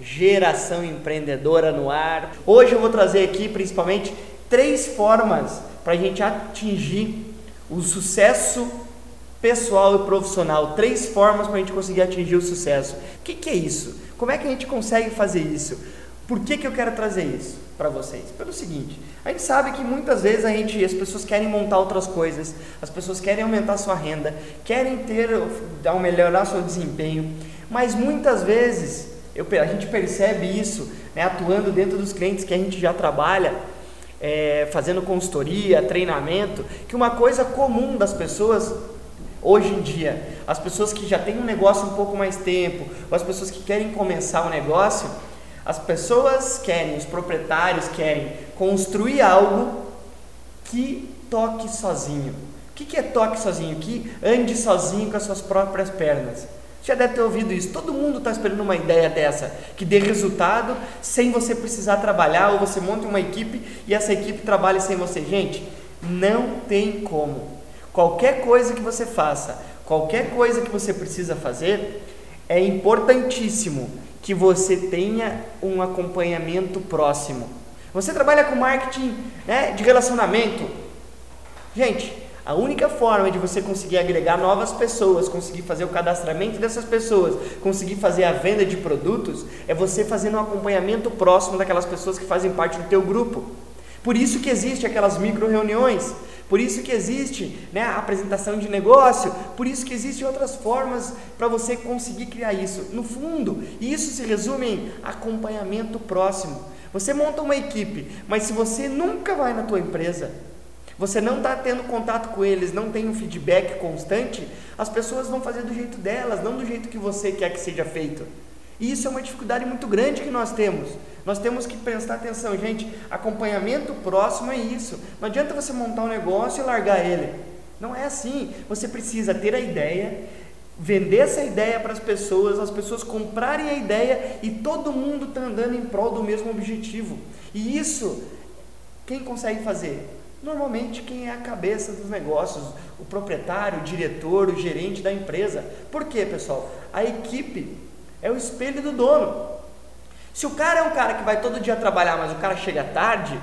Geração empreendedora no ar. Hoje eu vou trazer aqui principalmente três formas para a gente atingir o sucesso pessoal e profissional. Três formas para a gente conseguir atingir o sucesso. O que, que é isso? Como é que a gente consegue fazer isso? Por que, que eu quero trazer isso para vocês? Pelo seguinte, a gente sabe que muitas vezes a gente, as pessoas querem montar outras coisas, as pessoas querem aumentar sua renda, querem ter, melhorar seu desempenho, mas muitas vezes eu, a gente percebe isso né, atuando dentro dos clientes que a gente já trabalha, é, fazendo consultoria, treinamento, que uma coisa comum das pessoas hoje em dia, as pessoas que já têm um negócio um pouco mais tempo, ou as pessoas que querem começar um negócio, as pessoas querem, os proprietários querem construir algo que toque sozinho. O que é toque sozinho? Que ande sozinho com as suas próprias pernas. Já deve ter ouvido isso. Todo mundo está esperando uma ideia dessa, que dê resultado sem você precisar trabalhar, ou você monte uma equipe e essa equipe trabalhe sem você. Gente, não tem como. Qualquer coisa que você faça, qualquer coisa que você precisa fazer, é importantíssimo que você tenha um acompanhamento próximo. Você trabalha com marketing né, de relacionamento. Gente, a única forma de você conseguir agregar novas pessoas, conseguir fazer o cadastramento dessas pessoas, conseguir fazer a venda de produtos, é você fazendo um acompanhamento próximo daquelas pessoas que fazem parte do teu grupo. Por isso que existe aquelas micro reuniões, por isso que existe né, a apresentação de negócio, por isso que existem outras formas para você conseguir criar isso. No fundo, isso se resume em acompanhamento próximo. Você monta uma equipe, mas se você nunca vai na tua empresa, você não está tendo contato com eles, não tem um feedback constante, as pessoas vão fazer do jeito delas, não do jeito que você quer que seja feito. E isso é uma dificuldade muito grande que nós temos. Nós temos que prestar atenção, gente. Acompanhamento próximo é isso. Não adianta você montar um negócio e largar ele. Não é assim. Você precisa ter a ideia, vender essa ideia para as pessoas, as pessoas comprarem a ideia e todo mundo está andando em prol do mesmo objetivo. E isso, quem consegue fazer? Normalmente quem é a cabeça dos negócios, o proprietário, o diretor, o gerente da empresa. Por quê, pessoal? A equipe é o espelho do dono. Se o cara é um cara que vai todo dia trabalhar, mas o cara chega tarde,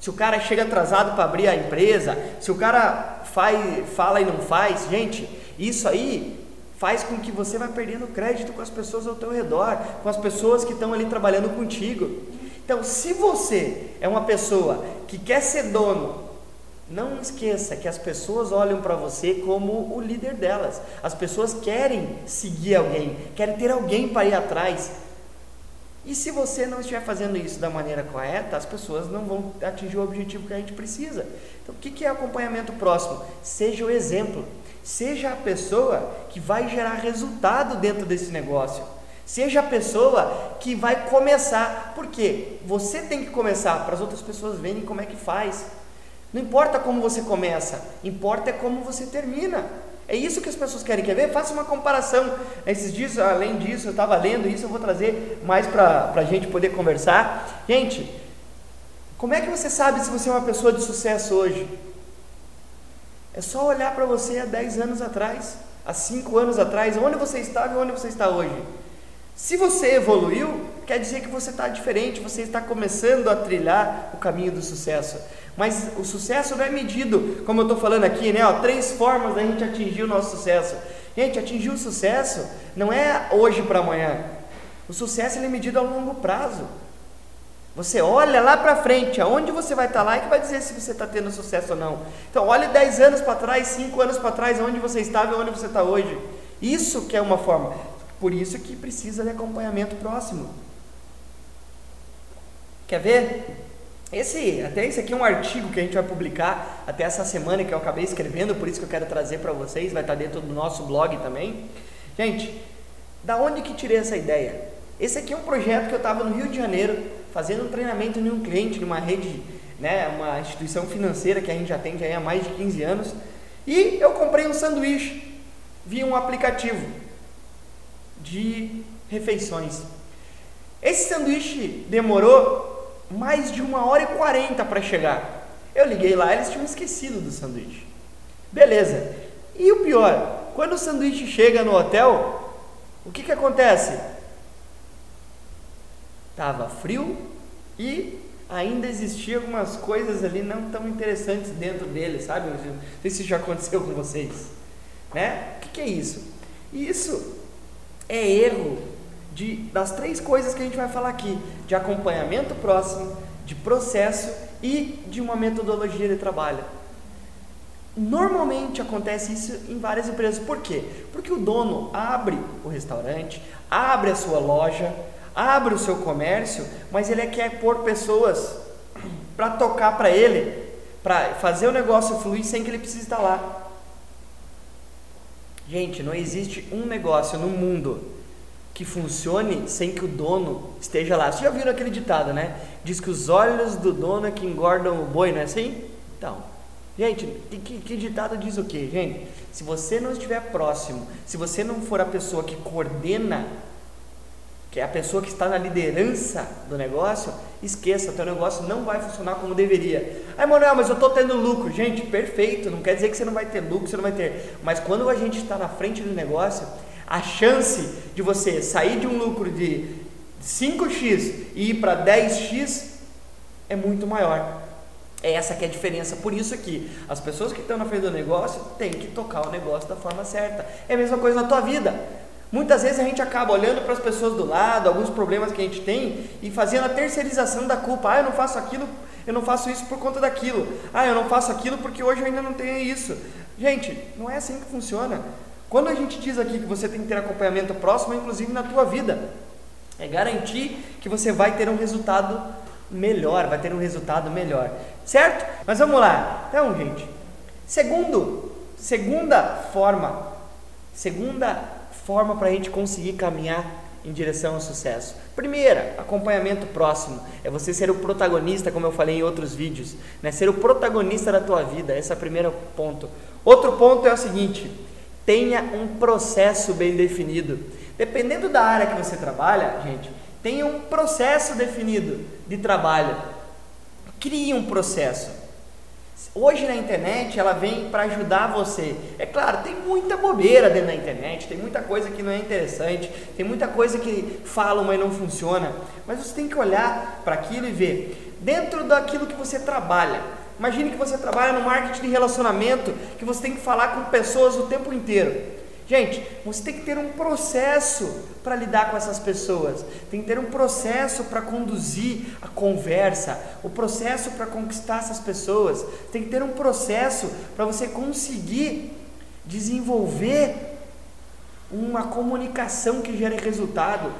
se o cara chega atrasado para abrir a empresa, se o cara faz, fala e não faz, gente, isso aí faz com que você vá perdendo crédito com as pessoas ao teu redor, com as pessoas que estão ali trabalhando contigo. Então, se você é uma pessoa que quer ser dono não esqueça que as pessoas olham para você como o líder delas. As pessoas querem seguir alguém, querem ter alguém para ir atrás. E se você não estiver fazendo isso da maneira correta, as pessoas não vão atingir o objetivo que a gente precisa. Então, o que é acompanhamento próximo? Seja o exemplo, seja a pessoa que vai gerar resultado dentro desse negócio. Seja a pessoa que vai começar, porque você tem que começar para as outras pessoas verem como é que faz. Não importa como você começa, importa é como você termina. É isso que as pessoas querem. Quer ver? Faça uma comparação. Esses dias, além disso, eu estava lendo isso, eu vou trazer mais para a gente poder conversar. Gente, como é que você sabe se você é uma pessoa de sucesso hoje? É só olhar para você há 10 anos atrás, há 5 anos atrás, onde você estava e onde você está hoje. Se você evoluiu, quer dizer que você está diferente, você está começando a trilhar o caminho do sucesso. Mas o sucesso não é medido, como eu estou falando aqui, né? Ó, três formas da gente atingir o nosso sucesso. Gente, atingir o sucesso não é hoje para amanhã. O sucesso é medido a longo prazo. Você olha lá para frente, aonde você vai estar tá lá e que vai dizer se você está tendo sucesso ou não. Então, olhe 10 anos para trás, 5 anos para trás, onde você estava e onde você está hoje. Isso que é uma forma. Por isso que precisa de acompanhamento próximo. Quer ver? Esse, até esse aqui é um artigo que a gente vai publicar até essa semana que eu acabei escrevendo, por isso que eu quero trazer para vocês, vai estar dentro do nosso blog também. Gente, da onde que tirei essa ideia? Esse aqui é um projeto que eu estava no Rio de Janeiro, fazendo um treinamento em um cliente, numa rede, né, uma instituição financeira que a gente atende há mais de 15 anos, e eu comprei um sanduíche via um aplicativo de refeições. Esse sanduíche demorou mais de uma hora e quarenta para chegar. Eu liguei lá, eles tinham esquecido do sanduíche. Beleza. E o pior, quando o sanduíche chega no hotel, o que, que acontece? Tava frio e ainda existiam algumas coisas ali não tão interessantes dentro dele, sabe? Não sei se já aconteceu com vocês, né? O que, que é isso? Isso é erro de, das três coisas que a gente vai falar aqui: de acompanhamento próximo, de processo e de uma metodologia de trabalho. Normalmente acontece isso em várias empresas. Por quê? Porque o dono abre o restaurante, abre a sua loja, abre o seu comércio, mas ele quer pôr pessoas para tocar para ele, para fazer o negócio fluir sem que ele precise estar lá. Gente, não existe um negócio no mundo que funcione sem que o dono esteja lá. Vocês já viram aquele ditado, né? Diz que os olhos do dono é que engordam o boi, não é assim? Então, gente, que, que ditado diz o quê, gente? Se você não estiver próximo, se você não for a pessoa que coordena, que é a pessoa que está na liderança do negócio, esqueça, teu negócio não vai funcionar como deveria. Ai, Manuel, mas eu estou tendo lucro. Gente, perfeito, não quer dizer que você não vai ter lucro, você não vai ter. Mas quando a gente está na frente do negócio, a chance de você sair de um lucro de 5x e ir para 10x é muito maior. É essa que é a diferença. Por isso que as pessoas que estão na frente do negócio têm que tocar o negócio da forma certa. É a mesma coisa na tua vida. Muitas vezes a gente acaba olhando para as pessoas do lado, alguns problemas que a gente tem e fazendo a terceirização da culpa. Ah, eu não faço aquilo, eu não faço isso por conta daquilo. Ah, eu não faço aquilo porque hoje eu ainda não tenho isso. Gente, não é assim que funciona. Quando a gente diz aqui que você tem que ter acompanhamento próximo, inclusive na tua vida, é garantir que você vai ter um resultado melhor, vai ter um resultado melhor, certo? Mas vamos lá. Então, gente, segundo, segunda forma, segunda forma para a gente conseguir caminhar em direção ao sucesso. Primeira, acompanhamento próximo. É você ser o protagonista, como eu falei em outros vídeos, né? Ser o protagonista da tua vida. Esse é o primeiro ponto. Outro ponto é o seguinte: tenha um processo bem definido. Dependendo da área que você trabalha, gente, tenha um processo definido de trabalho. Crie um processo. Hoje na internet ela vem para ajudar você. É claro, tem muita bobeira dentro da internet, tem muita coisa que não é interessante, tem muita coisa que falam mas não funciona. Mas você tem que olhar para aquilo e ver dentro daquilo que você trabalha. Imagine que você trabalha no marketing de relacionamento, que você tem que falar com pessoas o tempo inteiro. Gente, você tem que ter um processo para lidar com essas pessoas, tem que ter um processo para conduzir a conversa, o processo para conquistar essas pessoas, tem que ter um processo para você conseguir desenvolver uma comunicação que gere resultado.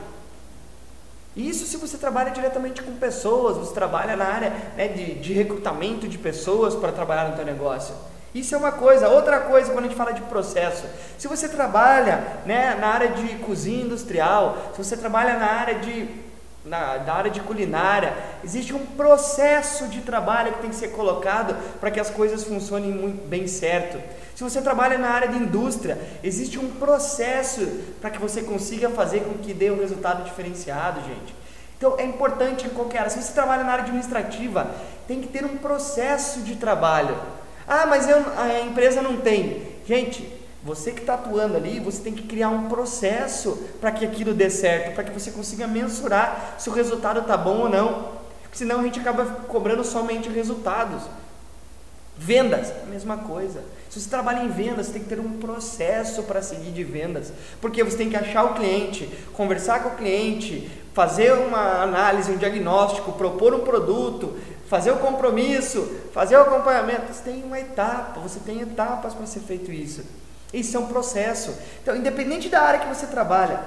Isso se você trabalha diretamente com pessoas, você trabalha na área né, de, de recrutamento de pessoas para trabalhar no teu negócio. Isso é uma coisa. Outra coisa, quando a gente fala de processo, se você trabalha né, na área de cozinha industrial, se você trabalha na área de na, área de culinária, existe um processo de trabalho que tem que ser colocado para que as coisas funcionem muito bem certo. Se você trabalha na área de indústria, existe um processo para que você consiga fazer com que dê um resultado diferenciado, gente. Então é importante em qualquer área. Se você trabalha na área administrativa, tem que ter um processo de trabalho. Ah, mas eu, a empresa não tem. Gente, você que está atuando ali, você tem que criar um processo para que aquilo dê certo, para que você consiga mensurar se o resultado está bom ou não. Porque senão a gente acaba cobrando somente resultados. Vendas, mesma coisa. Se você trabalha em vendas, você tem que ter um processo para seguir de vendas, porque você tem que achar o cliente, conversar com o cliente, fazer uma análise, um diagnóstico, propor um produto, fazer o compromisso, fazer o acompanhamento. Você tem uma etapa, você tem etapas para ser feito isso. Isso é um processo. Então, independente da área que você trabalha,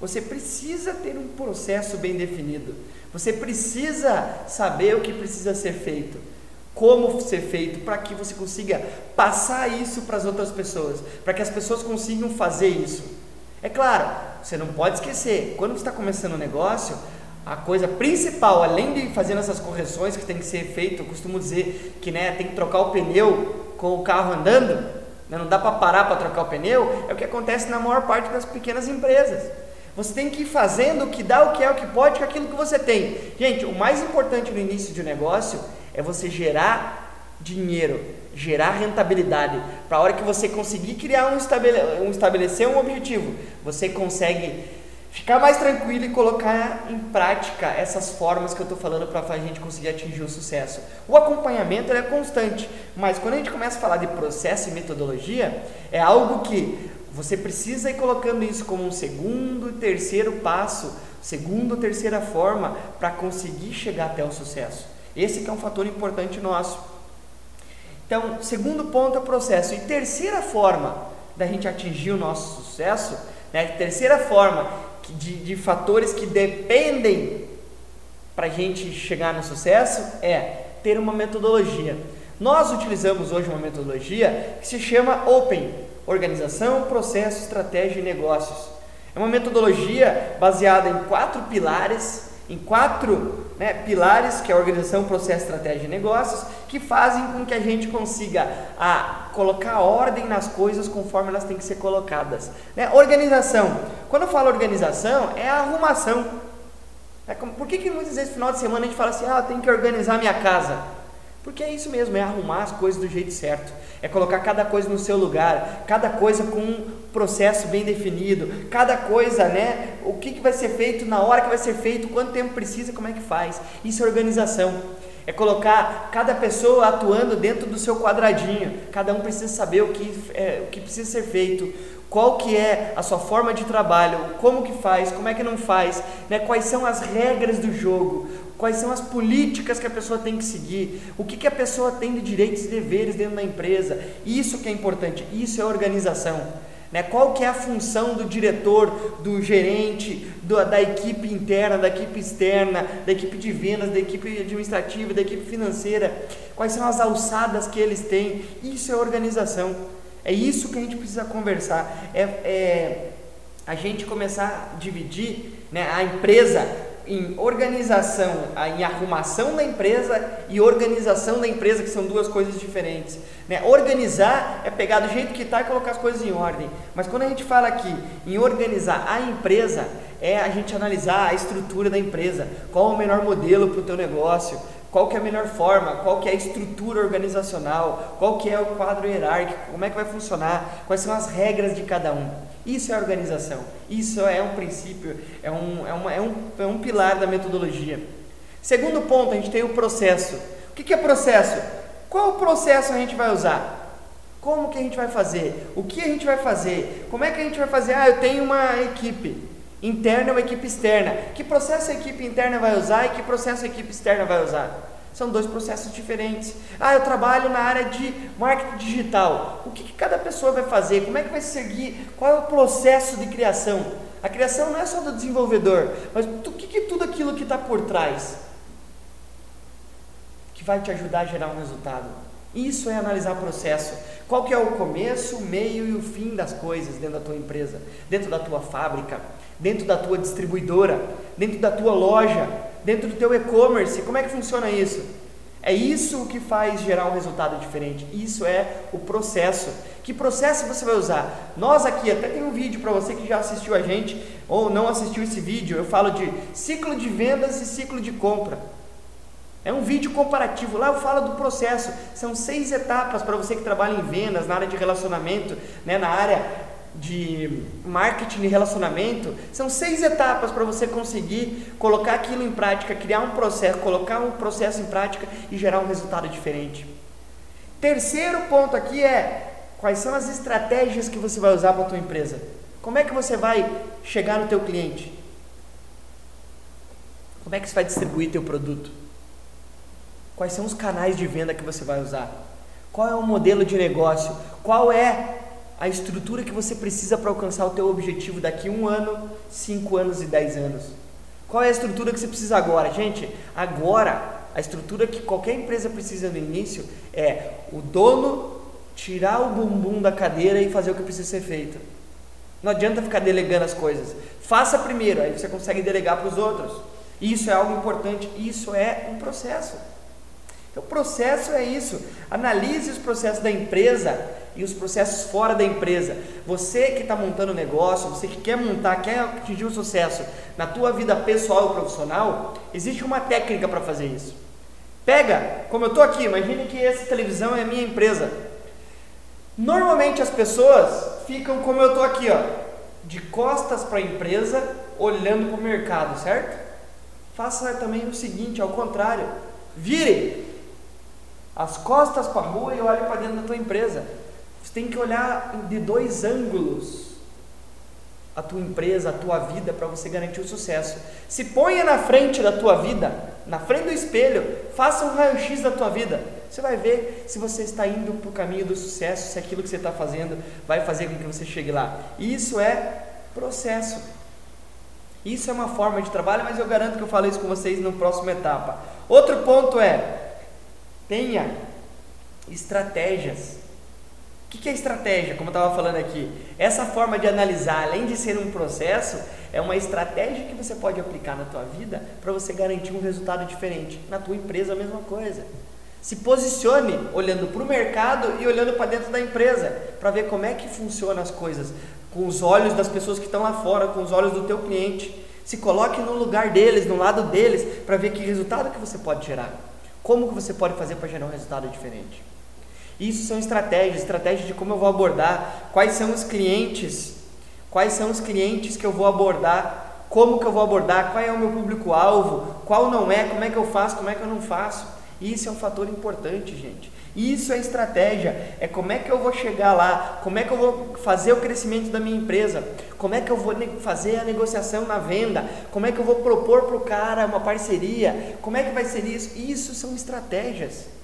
você precisa ter um processo bem definido. Você precisa saber o que precisa ser feito, como ser feito, para que você consiga passar isso para as outras pessoas, para que as pessoas consigam fazer isso. É claro, você não pode esquecer, quando você está começando um negócio, a coisa principal, além de fazer essas correções que tem que ser feito, eu costumo dizer que né, tem que trocar o pneu com o carro andando, né, não dá para parar para trocar o pneu, é o que acontece na maior parte das pequenas empresas. Você tem que ir fazendo o que dá, o que é, o que pode, com aquilo que você tem. Gente, o mais importante no início de um negócio é você gerar dinheiro, gerar rentabilidade. Para a hora que você conseguir criar um, estabele um estabelecer um objetivo, você consegue ficar mais tranquilo e colocar em prática essas formas que eu estou falando para a gente conseguir atingir o sucesso. O acompanhamento é constante, mas quando a gente começa a falar de processo e metodologia, é algo que você precisa ir colocando isso como um segundo, terceiro passo, segunda ou terceira forma para conseguir chegar até o sucesso. Esse que é um fator importante nosso. Então, segundo ponto é o processo. E terceira forma da gente atingir o nosso sucesso, né, terceira forma de, de fatores que dependem para a gente chegar no sucesso é ter uma metodologia. Nós utilizamos hoje uma metodologia que se chama Open Organização, Processo, Estratégia e Negócios. É uma metodologia baseada em quatro pilares, em quatro né, pilares, que é organização, processo, estratégia e negócios, que fazem com que a gente consiga a, colocar ordem nas coisas conforme elas têm que ser colocadas. Né? Organização. Quando eu falo organização, é a arrumação. É como, por que, que muitas vezes no final de semana a gente fala assim, ah, eu tenho que organizar minha casa? Porque é isso mesmo, é arrumar as coisas do jeito certo, é colocar cada coisa no seu lugar, cada coisa com processo bem definido, cada coisa, né? O que, que vai ser feito, na hora que vai ser feito, quanto tempo precisa, como é que faz. Isso é organização. É colocar cada pessoa atuando dentro do seu quadradinho. Cada um precisa saber o que, é, o que precisa ser feito, qual que é a sua forma de trabalho, como que faz, como é que não faz, né? quais são as regras do jogo, quais são as políticas que a pessoa tem que seguir, o que, que a pessoa tem de direitos e deveres dentro da empresa. Isso que é importante, isso é organização. Né? Qual que é a função do diretor, do gerente, do, da equipe interna, da equipe externa, da equipe de vendas, da equipe administrativa, da equipe financeira? Quais são as alçadas que eles têm? Isso é organização. É isso que a gente precisa conversar. É, é a gente começar a dividir né, a empresa em organização, em arrumação da empresa e organização da empresa, que são duas coisas diferentes. Né? Organizar é pegar do jeito que está e colocar as coisas em ordem. Mas quando a gente fala aqui em organizar a empresa, é a gente analisar a estrutura da empresa, qual o melhor modelo para o teu negócio, qual que é a melhor forma, qual que é a estrutura organizacional, qual que é o quadro hierárquico, como é que vai funcionar, quais são as regras de cada um. Isso é organização. Isso é um princípio, é um, é, uma, é um, é um pilar da metodologia. Segundo ponto, a gente tem o processo. O que, que é processo? Qual processo a gente vai usar? Como que a gente vai fazer? O que a gente vai fazer? Como é que a gente vai fazer? Ah, eu tenho uma equipe interna ou equipe externa. Que processo a equipe interna vai usar e que processo a equipe externa vai usar? São dois processos diferentes. Ah, eu trabalho na área de marketing digital. O que, que cada pessoa vai fazer? Como é que vai seguir? Qual é o processo de criação? A criação não é só do desenvolvedor, mas o que, que tudo aquilo que está por trás que vai te ajudar a gerar um resultado. Isso é analisar o processo. Qual que é o começo, o meio e o fim das coisas dentro da tua empresa, dentro da tua fábrica, dentro da tua distribuidora, dentro da tua loja, dentro do teu e-commerce. Como é que funciona isso? É isso que faz gerar um resultado diferente. Isso é o processo. Que processo você vai usar? Nós aqui, até tem um vídeo para você que já assistiu a gente ou não assistiu esse vídeo. Eu falo de ciclo de vendas e ciclo de compra. É um vídeo comparativo. Lá eu falo do processo. São seis etapas para você que trabalha em vendas, na área de relacionamento, né, na área de marketing e relacionamento, são seis etapas para você conseguir colocar aquilo em prática, criar um processo, colocar um processo em prática e gerar um resultado diferente. Terceiro ponto aqui é quais são as estratégias que você vai usar para a tua empresa. Como é que você vai chegar no teu cliente? Como é que você vai distribuir teu produto? Quais são os canais de venda que você vai usar? Qual é o modelo de negócio? Qual é a estrutura que você precisa para alcançar o teu objetivo daqui um ano, cinco anos e dez anos. Qual é a estrutura que você precisa agora? Gente, agora, a estrutura que qualquer empresa precisa no início é o dono tirar o bumbum da cadeira e fazer o que precisa ser feito. Não adianta ficar delegando as coisas. Faça primeiro, aí você consegue delegar para os outros. Isso é algo importante, isso é um processo. Então, processo é isso. Analise os processos da empresa e os processos fora da empresa. Você que está montando negócio, você que quer montar, quer atingir o sucesso na tua vida pessoal e profissional, existe uma técnica para fazer isso. Pega, como eu estou aqui, imagine que essa televisão é a minha empresa. Normalmente as pessoas ficam como eu estou aqui, ó, de costas para a empresa, olhando para o mercado, certo? Faça também o seguinte, ao contrário, vire as costas para a rua e olhe para dentro da tua empresa. Você tem que olhar de dois ângulos a tua empresa, a tua vida para você garantir o sucesso. Se ponha na frente da tua vida, na frente do espelho, faça um raio-x da tua vida. Você vai ver se você está indo para o caminho do sucesso, se aquilo que você está fazendo vai fazer com que você chegue lá. Isso é processo. Isso é uma forma de trabalho, mas eu garanto que eu falo isso com vocês no próximo etapa. Outro ponto é tenha estratégias o que é estratégia? Como eu estava falando aqui, essa forma de analisar, além de ser um processo, é uma estratégia que você pode aplicar na tua vida para você garantir um resultado diferente. Na tua empresa a mesma coisa. Se posicione olhando para o mercado e olhando para dentro da empresa para ver como é que funcionam as coisas com os olhos das pessoas que estão lá fora, com os olhos do teu cliente. Se coloque no lugar deles, no lado deles, para ver que resultado que você pode gerar. Como que você pode fazer para gerar um resultado diferente. Isso são estratégias, estratégias de como eu vou abordar, quais são os clientes, quais são os clientes que eu vou abordar, como que eu vou abordar, qual é o meu público-alvo, qual não é, como é que eu faço, como é que eu não faço. Isso é um fator importante, gente. Isso é estratégia, é como é que eu vou chegar lá, como é que eu vou fazer o crescimento da minha empresa, como é que eu vou fazer a negociação na venda, como é que eu vou propor para o cara uma parceria, como é que vai ser isso. Isso são estratégias.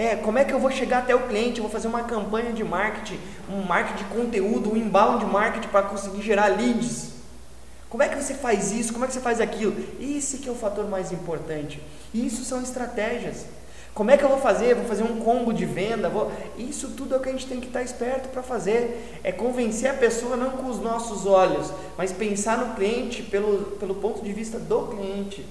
É, como é que eu vou chegar até o cliente? Eu vou fazer uma campanha de marketing, um marketing de conteúdo, um inbound marketing para conseguir gerar leads. Como é que você faz isso? Como é que você faz aquilo? Esse que é o fator mais importante. Isso são estratégias. Como é que eu vou fazer? Vou fazer um combo de venda? Vou... Isso tudo é o que a gente tem que estar esperto para fazer. É convencer a pessoa não com os nossos olhos, mas pensar no cliente pelo, pelo ponto de vista do cliente.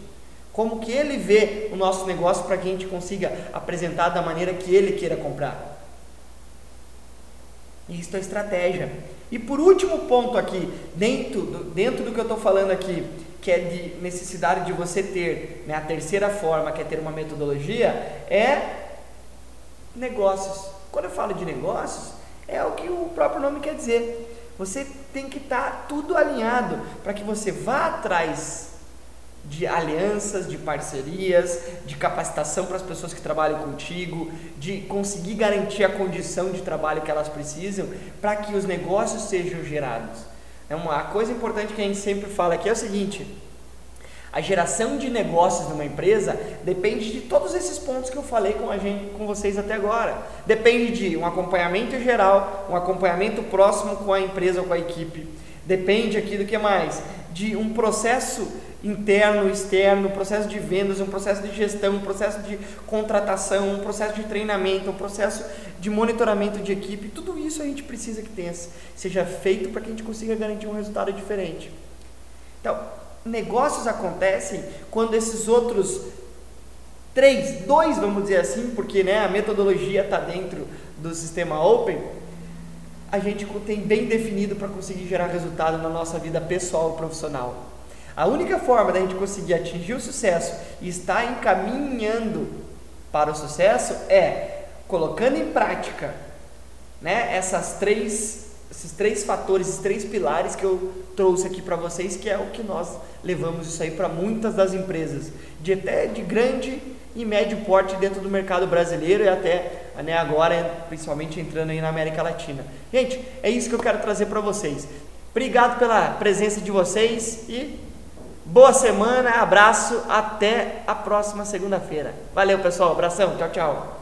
Como que ele vê o nosso negócio para que a gente consiga apresentar da maneira que ele queira comprar. Isso é estratégia. E por último ponto aqui, dentro do, dentro do que eu estou falando aqui, que é de necessidade de você ter, né, a terceira forma, que é ter uma metodologia, é negócios. Quando eu falo de negócios, é o que o próprio nome quer dizer. Você tem que estar tá tudo alinhado para que você vá atrás de alianças, de parcerias, de capacitação para as pessoas que trabalham contigo, de conseguir garantir a condição de trabalho que elas precisam para que os negócios sejam gerados. É uma coisa importante que a gente sempre fala aqui é o seguinte: a geração de negócios numa empresa depende de todos esses pontos que eu falei com a gente, com vocês até agora. Depende de um acompanhamento geral, um acompanhamento próximo com a empresa ou com a equipe. Depende aqui do que mais? De um processo interno, externo, processo de vendas, um processo de gestão, um processo de contratação, um processo de treinamento, um processo de monitoramento de equipe. Tudo isso a gente precisa que tenha, seja feito para que a gente consiga garantir um resultado diferente. Então, negócios acontecem quando esses outros três, dois, vamos dizer assim, porque né, a metodologia está dentro do sistema Open, a gente tem bem definido para conseguir gerar resultado na nossa vida pessoal e profissional. A única forma da gente conseguir atingir o sucesso e estar encaminhando para o sucesso é colocando em prática né, essas três, esses três fatores, esses três pilares que eu trouxe aqui para vocês, que é o que nós levamos isso aí para muitas das empresas, de até de grande e médio porte dentro do mercado brasileiro e até né, agora, principalmente entrando aí na América Latina. Gente, é isso que eu quero trazer para vocês. Obrigado pela presença de vocês e Boa semana, abraço, até a próxima segunda-feira. Valeu, pessoal, abração, tchau, tchau.